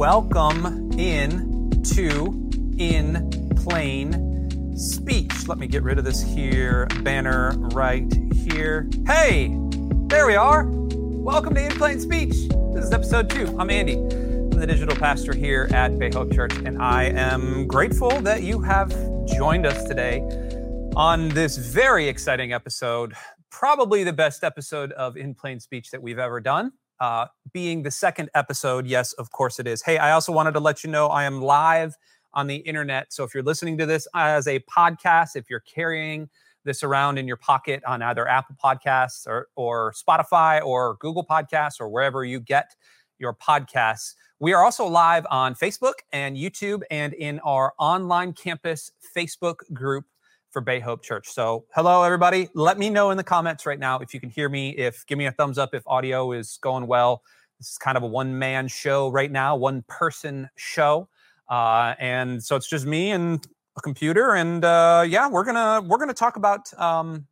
welcome in to In Plain Speech. Let me get rid of this here banner right here. Hey, there we are. Welcome to In Plain Speech. This is episode two. I'm Andy. I'm the digital pastor here at Bay Hope Church, and I am grateful that you have joined us today on this very exciting episode. Probably the best episode of In Plain Speech that we've ever done uh, being the second episode. Yes, of course it is. Hey, I also wanted to let you know I am live on the internet. So if you're listening to this as a podcast, if you're carrying this around in your pocket on either Apple Podcasts or, or Spotify or Google Podcasts or wherever you get your podcasts, we are also live on Facebook and YouTube and in our online campus Facebook group for Bay Hope Church. So, hello everybody. Let me know in the comments right now if you can hear me. If give me a thumbs up if audio is going well. This is kind of a one man show right now, one person show, uh, and so it's just me and a computer. And uh, yeah, we're gonna we're gonna talk about um,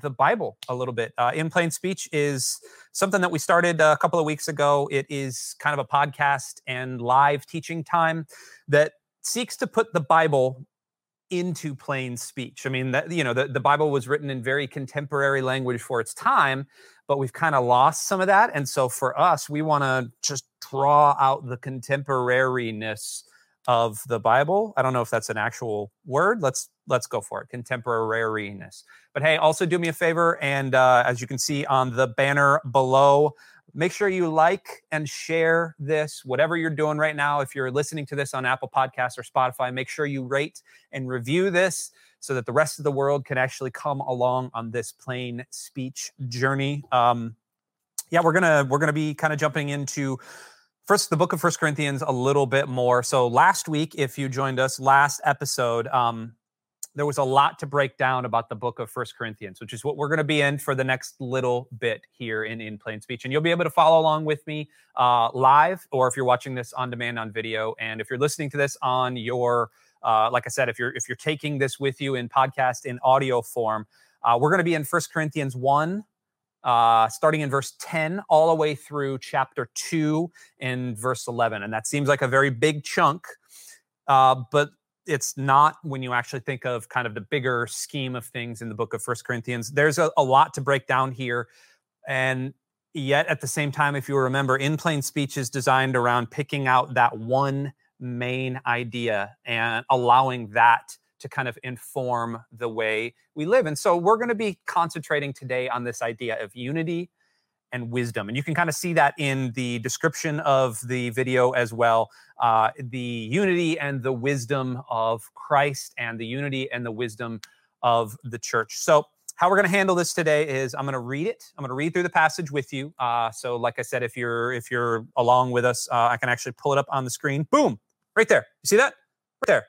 the Bible a little bit. Uh, in plain speech is something that we started a couple of weeks ago. It is kind of a podcast and live teaching time that seeks to put the Bible into plain speech. I mean, that you know, the, the Bible was written in very contemporary language for its time, but we've kind of lost some of that. And so for us, we want to just draw out the contemporariness of the Bible. I don't know if that's an actual word. Let's let's go for it. Contemporariness. But hey, also do me a favor, and uh, as you can see on the banner below, Make sure you like and share this, whatever you're doing right now. If you're listening to this on Apple Podcasts or Spotify, make sure you rate and review this so that the rest of the world can actually come along on this plain speech journey. Um, yeah, we're gonna we're gonna be kind of jumping into first the book of First Corinthians a little bit more. So last week, if you joined us last episode, um, there was a lot to break down about the book of First Corinthians, which is what we're going to be in for the next little bit here in In Plain Speech. And you'll be able to follow along with me uh, live, or if you're watching this on demand on video, and if you're listening to this on your, uh, like I said, if you're if you're taking this with you in podcast in audio form, uh, we're going to be in First Corinthians one. Uh, starting in verse 10 all the way through chapter 2 and verse 11 and that seems like a very big chunk uh, but it's not when you actually think of kind of the bigger scheme of things in the book of first corinthians. There's a, a, lot to break down here and yet at the same time if you remember in plain speech is designed around picking out that one main idea and allowing that to kind of inform the way we live. And so we're going to be concentrating today on this idea of unity and wisdom. And you can kind of see that in the description of the video as well. Uh, the unity and the wisdom of Christ and the unity and the wisdom of the church. So, how we're going to handle this today is I'm going to read it. I'm going to read through the passage with you. Uh, so, like I said, if you're if you're along with us, uh, I can actually pull it up on the screen. Boom, right there. You see that? Right there.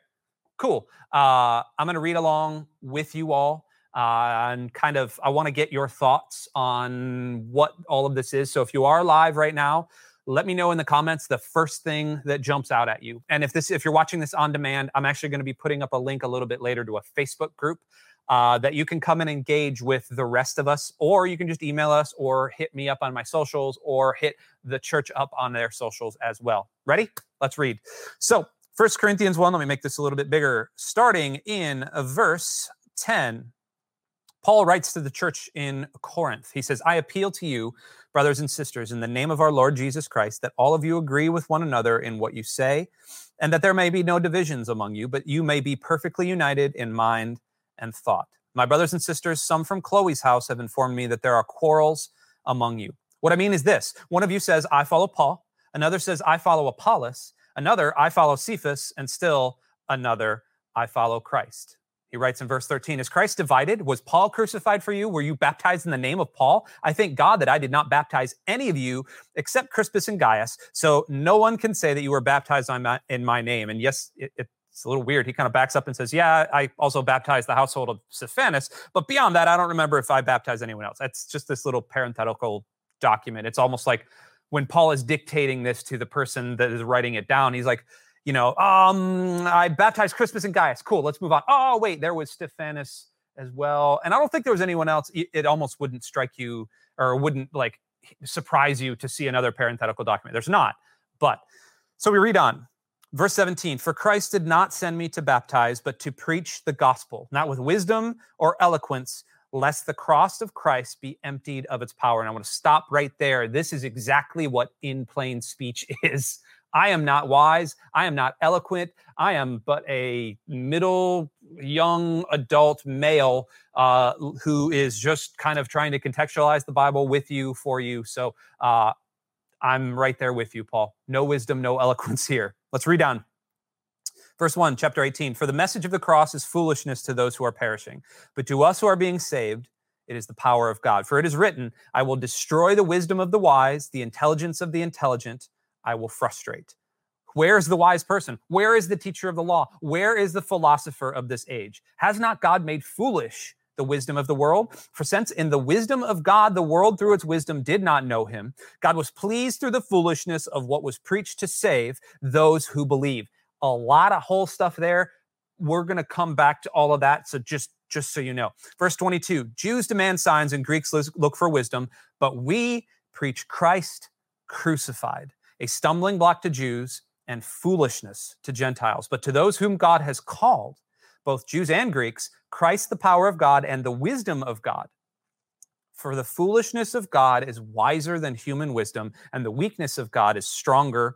Cool. Uh, I'm going to read along with you all uh, and kind of I want to get your thoughts on what all of this is. So if you are live right now, let me know in the comments the first thing that jumps out at you. And if this if you're watching this on demand, I'm actually going to be putting up a link a little bit later to a Facebook group uh, that you can come and engage with the rest of us, or you can just email us or hit me up on my socials or hit the church up on their socials as well. Ready? Let's read. So, First Corinthians 1, let me make this a little bit bigger, starting in verse 10. Paul writes to the church in Corinth. He says, I appeal to you, brothers and sisters, in the name of our Lord Jesus Christ, that all of you agree with one another in what you say, and that there may be no divisions among you, but you may be perfectly united in mind and thought. My brothers and sisters, some from Chloe's house have informed me that there are quarrels among you. What I mean is this one of you says, I follow Paul, another says, I follow Apollos, another, I follow Cephas, and still another, I follow Christ. He writes in verse 13, Is Christ divided? Was Paul crucified for you? Were you baptized in the name of Paul? I thank God that I did not baptize any of you except Crispus and Gaius. So no one can say that you were baptized in my name. And yes, it, it's a little weird. He kind of backs up and says, Yeah, I also baptized the household of Stephanas. But beyond that, I don't remember if I baptized anyone else. That's just this little parenthetical document. It's almost like when Paul is dictating this to the person that is writing it down, he's like, you know, um, I baptized Crispus and Gaius. Cool, let's move on. Oh, wait, there was Stephanas as well. And I don't think there was anyone else. It almost wouldn't strike you or wouldn't like surprise you to see another parenthetical document. There's not. But So we read on. Verse 17, for Christ did not send me to baptize, but to preach the gospel, not with wisdom or eloquence, lest the cross of Christ be emptied of its power. And I want to stop right there. This is exactly what in plain speech is. I am not wise. I am not eloquent. I am but a middle young adult male uh, who is just kind of trying to contextualize the Bible with you for you. So uh, I'm right there with you, Paul. No wisdom, no eloquence here. Let's read on. Verse 1, chapter 18 For the message of the cross is foolishness to those who are perishing, but to us who are being saved, it is the power of God. For it is written, I will destroy the wisdom of the wise, the intelligence of the intelligent, I will frustrate. Where is the wise person? Where is the teacher of the law? Where is the philosopher of this age? Has not God made foolish the wisdom of the world? For since in the wisdom of God, the world through its wisdom did not know him, God was pleased through the foolishness of what was preached to save those who believe. A lot of whole stuff there. We're going to come back to all of that. So just just so you know. Verse 22 Jews demand signs and Greeks look for wisdom, but we preach Christ crucified, a stumbling block to Jews and foolishness to Gentiles. But to those whom God has called, both Jews and Greeks, Christ the power of God and the wisdom of God. For the foolishness of God is wiser than human wisdom, and the weakness of God is stronger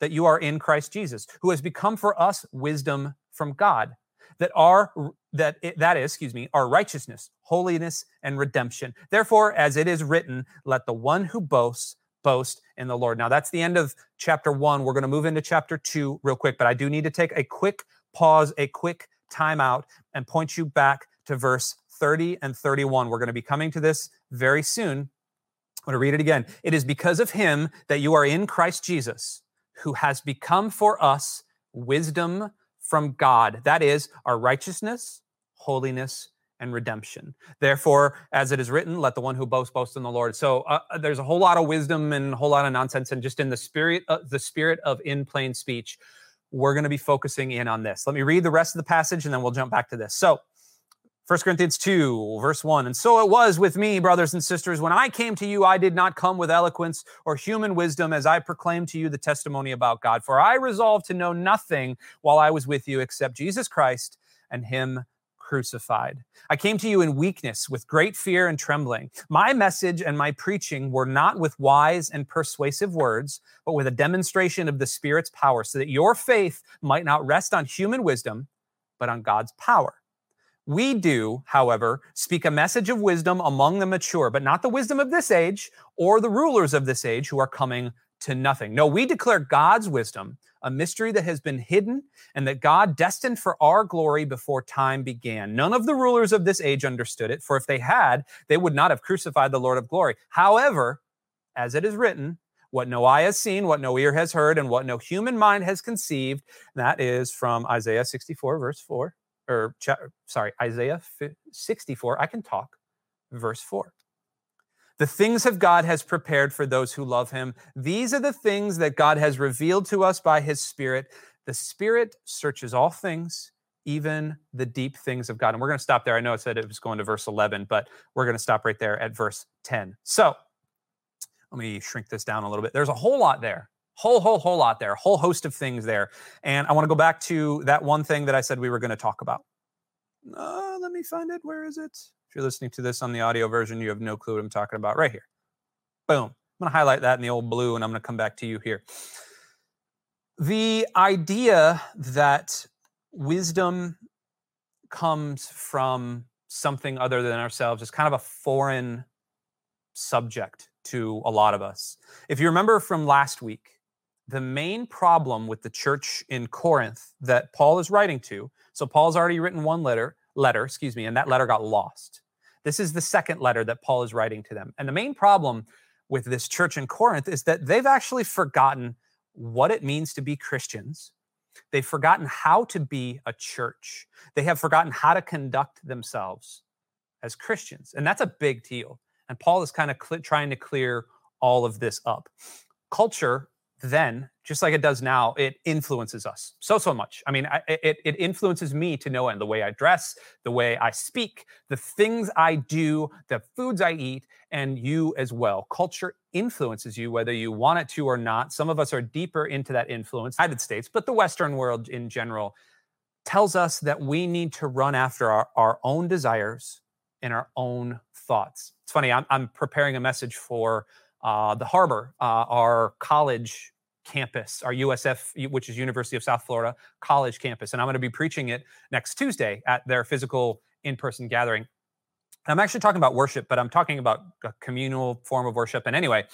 that you are in Christ Jesus, who has become for us wisdom from God, that are that that is, excuse me, our righteousness, holiness, and redemption. Therefore, as it is written, let the one who boasts boast in the Lord. Now that's the end of chapter one. We're going to move into chapter two real quick, but I do need to take a quick pause, a quick timeout, and point you back to verse 30 and 31. We're going to be coming to this very soon. I'm going to read it again. It is because of him that you are in Christ Jesus who has become for us wisdom from God. That is our righteousness, holiness, and redemption. Therefore, as it is written, let the one who boasts boast in the Lord. So uh, uh, there's a whole lot of wisdom and a whole lot of nonsense, and just in the spirit, uh, the spirit of in plain speech, we're going to be focusing in on this. Let me read the rest of the passage, and then we'll jump back to this. So 1 Corinthians 2, verse 1. And so it was with me, brothers and sisters. When I came to you, I did not come with eloquence or human wisdom as I proclaimed to you the testimony about God. For I resolved to know nothing while I was with you except Jesus Christ and Him crucified. I came to you in weakness, with great fear and trembling. My message and my preaching were not with wise and persuasive words, but with a demonstration of the Spirit's power, so that your faith might not rest on human wisdom, but on God's power. We do, however, speak a message of wisdom among the mature, but not the wisdom of this age or the rulers of this age who are coming to nothing. No, we declare God's wisdom, a mystery that has been hidden and that God destined for our glory before time began. None of the rulers of this age understood it, for if they had, they would not have crucified the Lord of glory. However, as it is written, what no eye has seen, what no ear has heard, and what no human mind has conceived, that is from Isaiah 64, verse 4 or sorry, Isaiah 64, I can talk, verse 4. The things of God has prepared for those who love him. These are the things that God has revealed to us by his Spirit. The Spirit searches all things, even the deep things of God. And we're going to stop there. I know it said it was going to verse 11, but we're going to stop right there at verse 10. So let me shrink this down a little bit. There's a whole lot there whole, whole, whole lot there, whole host of things there. And I want to go back to that one thing that I said we were going to talk about. Uh, let me find it. Where is it? If you're listening to this on the audio version, you have no clue what I'm talking about. Right here. Boom. I'm going to highlight that in the old blue and I'm going to come back to you here. The idea that wisdom comes from something other than ourselves is kind of a foreign subject to a lot of us. If you remember from last week, the main problem with the church in Corinth that Paul is writing to. So Paul's already written one letter, letter, excuse me, and that letter got lost. This is the second letter that Paul is writing to them. And the main problem with this church in Corinth is that they've actually forgotten what it means to be Christians. They've forgotten how to be a church. They have forgotten how to conduct themselves as Christians. And that's a big deal. And Paul is kind of cl- trying to clear all of this up. Culture then, just like it does now, it influences us so, so much. I mean, I, it, it influences me to no end the way I dress, the way I speak, the things I do, the foods I eat, and you as well. Culture influences you whether you want it to or not. Some of us are deeper into that influence, United States, but the Western world in general tells us that we need to run after our, our own desires and our own thoughts. It's funny, I'm, I'm preparing a message for uh, the harbor, uh, our college campus, our USF, which is University of South Florida college campus. And I'm going to be preaching it next Tuesday at their physical in person gathering. I'm actually talking about worship, but I'm talking about a communal form of worship. And anyway,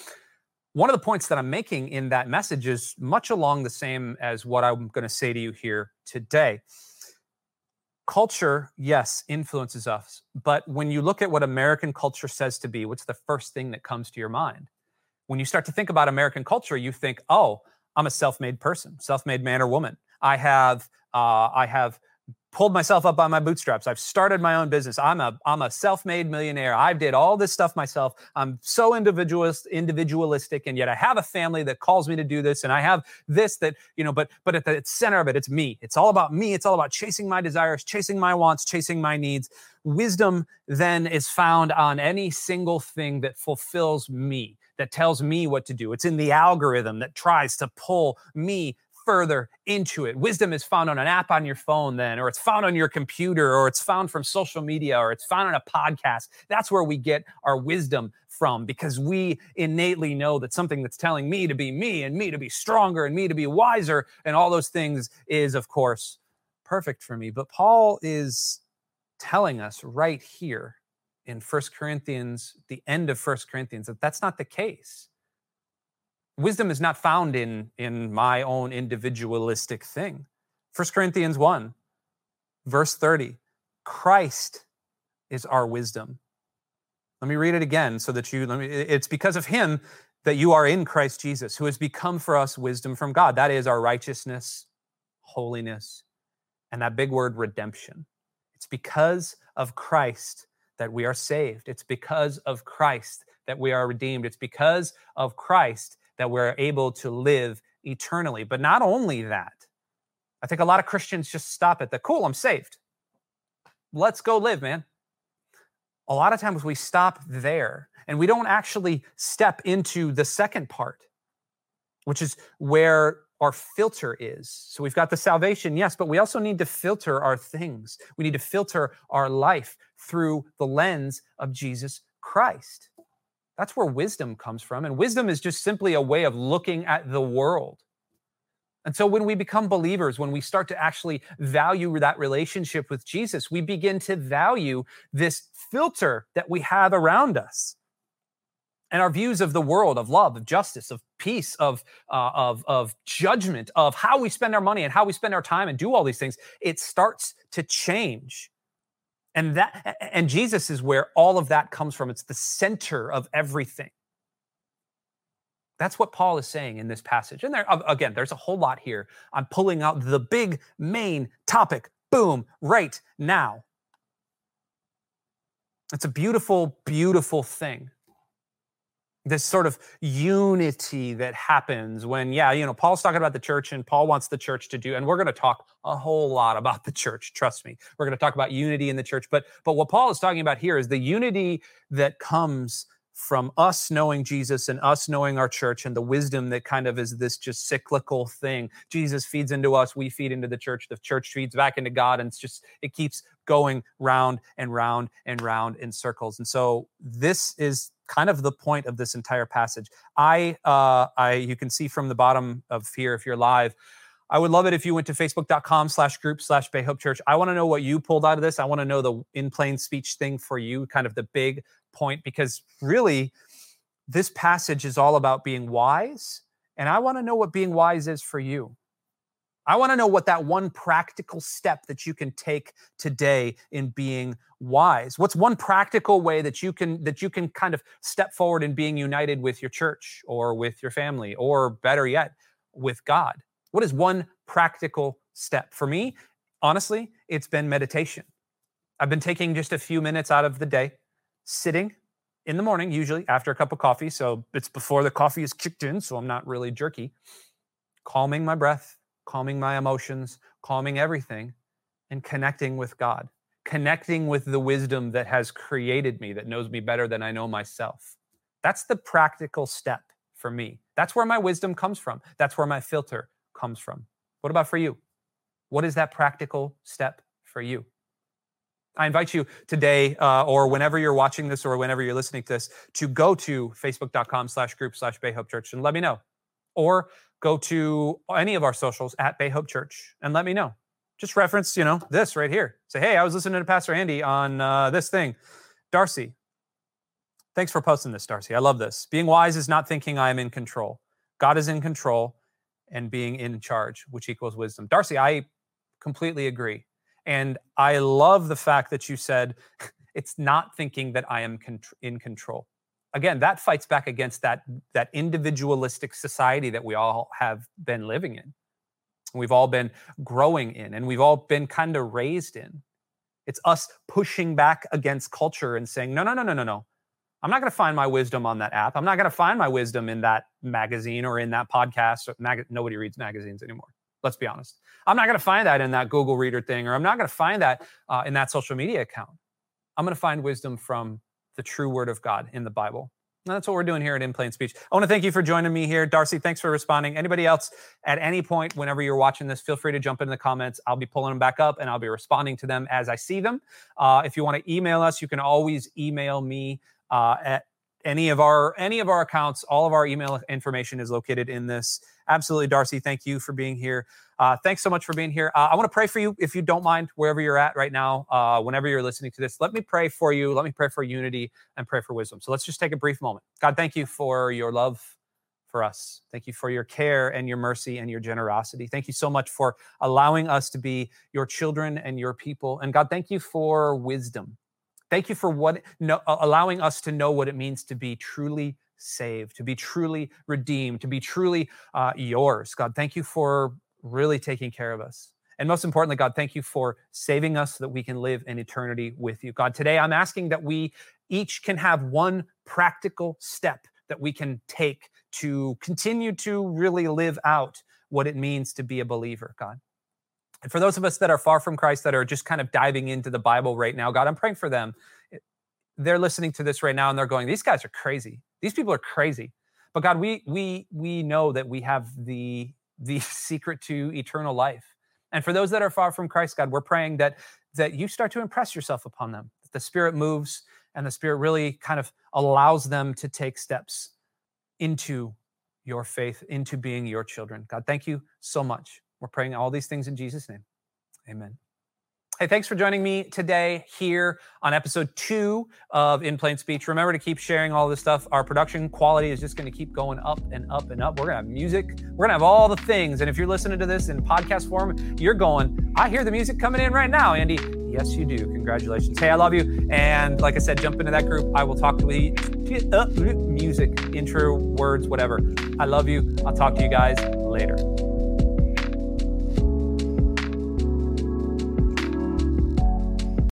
one of the points that I'm making in that message is much along the same as what I'm going to say to you here today. Culture, yes, influences us. But when you look at what American culture says to be, what's the first thing that comes to your mind? When you start to think about American culture, you think, oh, I'm a self made person, self made man or woman. I have, uh, I have pulled myself up by my bootstraps. I've started my own business. I'm a I'm a self-made millionaire. I did all this stuff myself. I'm so individualist individualistic and yet I have a family that calls me to do this and I have this that, you know, but but at the center of it it's me. It's all about me. It's all about chasing my desires, chasing my wants, chasing my needs. Wisdom then is found on any single thing that fulfills me that tells me what to do. It's in the algorithm that tries to pull me further into it. Wisdom is found on an app on your phone, then, or it's found on your computer, or it's found from social media, or it's found on a podcast. That's where we get our wisdom from because we innately know that something that's telling me to be me and me to be stronger and me to be wiser and all those things is, of course, perfect for me. But Paul is telling us right here in First Corinthians, the end of First Corinthians, that that's not the case. Wisdom is not found in in my own individualistic thing. 1 corinthians 1 verse 30 christ is our wisdom. Let me read it again so that you let me it's because of him that you are in christ jesus who has become for us wisdom from god. That is our righteousness holiness and that big word redemption. It's because of christ that we are saved it's because of christ that we are redeemed it's because of christ that we're able to live eternally. But not only that, I think a lot of Christians just stop at the cool, I'm saved. Let's go live, man. A lot of times we stop there and we don't actually step into the second part, which is where our filter is. So we've got the salvation, yes, but we also need to filter our things. We need to filter our life through the lens of Jesus Christ. That's where wisdom comes from. And wisdom is just simply a way of looking at the world. And so when we become believers, when we start to actually value that relationship with Jesus, we begin to value this filter that we have around us. And our views of the world, of love, of justice, of peace, of, uh, of, of judgment, of how we spend our money and how we spend our time and do all these things, it starts to change and that and Jesus is where all of that comes from. It's the center of everything. That's what Paul is saying in this passage. And there again, there's a whole lot here. I'm pulling out the big main topic. Boom, right now. It's a beautiful, beautiful thing this sort of unity that happens when yeah you know paul's talking about the church and paul wants the church to do and we're going to talk a whole lot about the church trust me. We're going to talk about unity in the church but but what paul is talking about here is the unity that comes from us knowing jesus and us knowing our church and the wisdom that kind of is this just cyclical thing jesus feeds into us we feed into the church the church feeds back into god and it's just it keeps going round and round and round in circles and so this is kind of the point of this entire passage. I, uh, I, you can see from the bottom of here if you're live. I would love it if you went to facebook.com slash group slash Bay Hope Church. I want to know what you pulled out of this. I want to know the in plain speech thing for you, kind of the big point, because really this passage is all about being wise. And I want to know what being wise is for you. I want to know what that one practical step that you can take today in being wise. What's one practical way that you can that you can kind of step forward in being united with your church or with your family or better yet with God? What is one practical step? For me, honestly, it's been meditation. I've been taking just a few minutes out of the day, sitting in the morning, usually after a cup of coffee. So it's before the coffee is kicked in, so I'm not really jerky. Calming my breath, calming my emotions, calming everything, and connecting with God, connecting with the wisdom that has created me, that knows me better than I know myself. That's the practical step for me. That's where my wisdom comes from. That's where my filter comes from. What about for you? What is that practical step for you? I invite you today uh, or whenever you're watching this or whenever you're listening to this to go to facebook.com slash group slash Bay Hope Church and let me know. Or go to any of our socials at Bay Hope Church and let me know. Just reference, you know, this right here. Say, hey, I was listening to Pastor Andy on uh, this thing. Darcy, thanks for posting this, Darcy. I love this. Being wise is not thinking I am in control. God is in control and being in charge, which equals wisdom. Darcy, I completely agree. And I love the fact that you said it's not thinking that I am in control. Again, that fights back against that, that individualistic society that we all have been living in. We've all been growing in, and we've all been kind of raised in. It's us pushing back against culture and saying, no, no, no, no, no, no. I'm not going to find my wisdom on that app. I'm not going to find my wisdom in that magazine or in that podcast. Mag- Nobody reads magazines anymore. Let's be honest. I'm not going to find that in that Google Reader thing, or I'm not going to find that uh, in that social media account. I'm going to find wisdom from the true word of God in the Bible. And that's what we're doing here at In Plain Speech. I want to thank you for joining me here. Darcy, thanks for responding. Anybody else at any point, whenever you're watching this, feel free to jump in the comments. I'll be pulling them back up and I'll be responding to them as I see them. Uh, if you want to email us, you can always email me uh, at any of our any of our accounts. All of our email information is located in this. Absolutely darcy thank you for being here. Uh, thanks so much for being here. Uh, i want to pray for you if you don't mind wherever you're at right now uh, whenever you're listening to this. Let me pray for you. Let me pray for unity and pray for wisdom. So let's just take a brief moment. God thank you for your love for us. Thank you for your care and your mercy and your generosity. Thank you so much for allowing us to be your children and your people. And god thank you for wisdom Thank you for what no, allowing us to know what it means to be truly saved, to be truly redeemed, to be truly uh, yours. God, thank you for really taking care of us. And most importantly, God, thank you for saving us so that we can live in eternity with you. God, today I'm asking that we each can have one practical step that we can take to continue to really live out what it means to be a believer, God. And for those of us that are far from Christ, that are just kind of diving into the Bible right now, God, I'm praying for them. They're listening to this right now and they're going, these guys are crazy. These people are crazy. But God, we we we know that we have the the secret to eternal life. And for those that are far from Christ, God, we're praying that that you start to impress yourself upon them. That the Spirit moves and the Spirit really kind of allows them to take steps into your faith, into being your children. God, thank you so much we're praying all these things in Jesus' name. Amen. Hey, thanks for joining me today here on episode two of In Plain Speech. Remember to keep sharing all this stuff. Our production quality is just going to keep going up and up and up. We're going to have music. We're going to have all the things. And if you're listening to this in podcast form, you're going, I hear the music coming in right now, Andy. Yes, you do. Congratulations. Hey, I love you. And like I said, jump into that group. I will talk to you. Uh, music, intro, words, whatever. I love you. I'll talk to you guys later.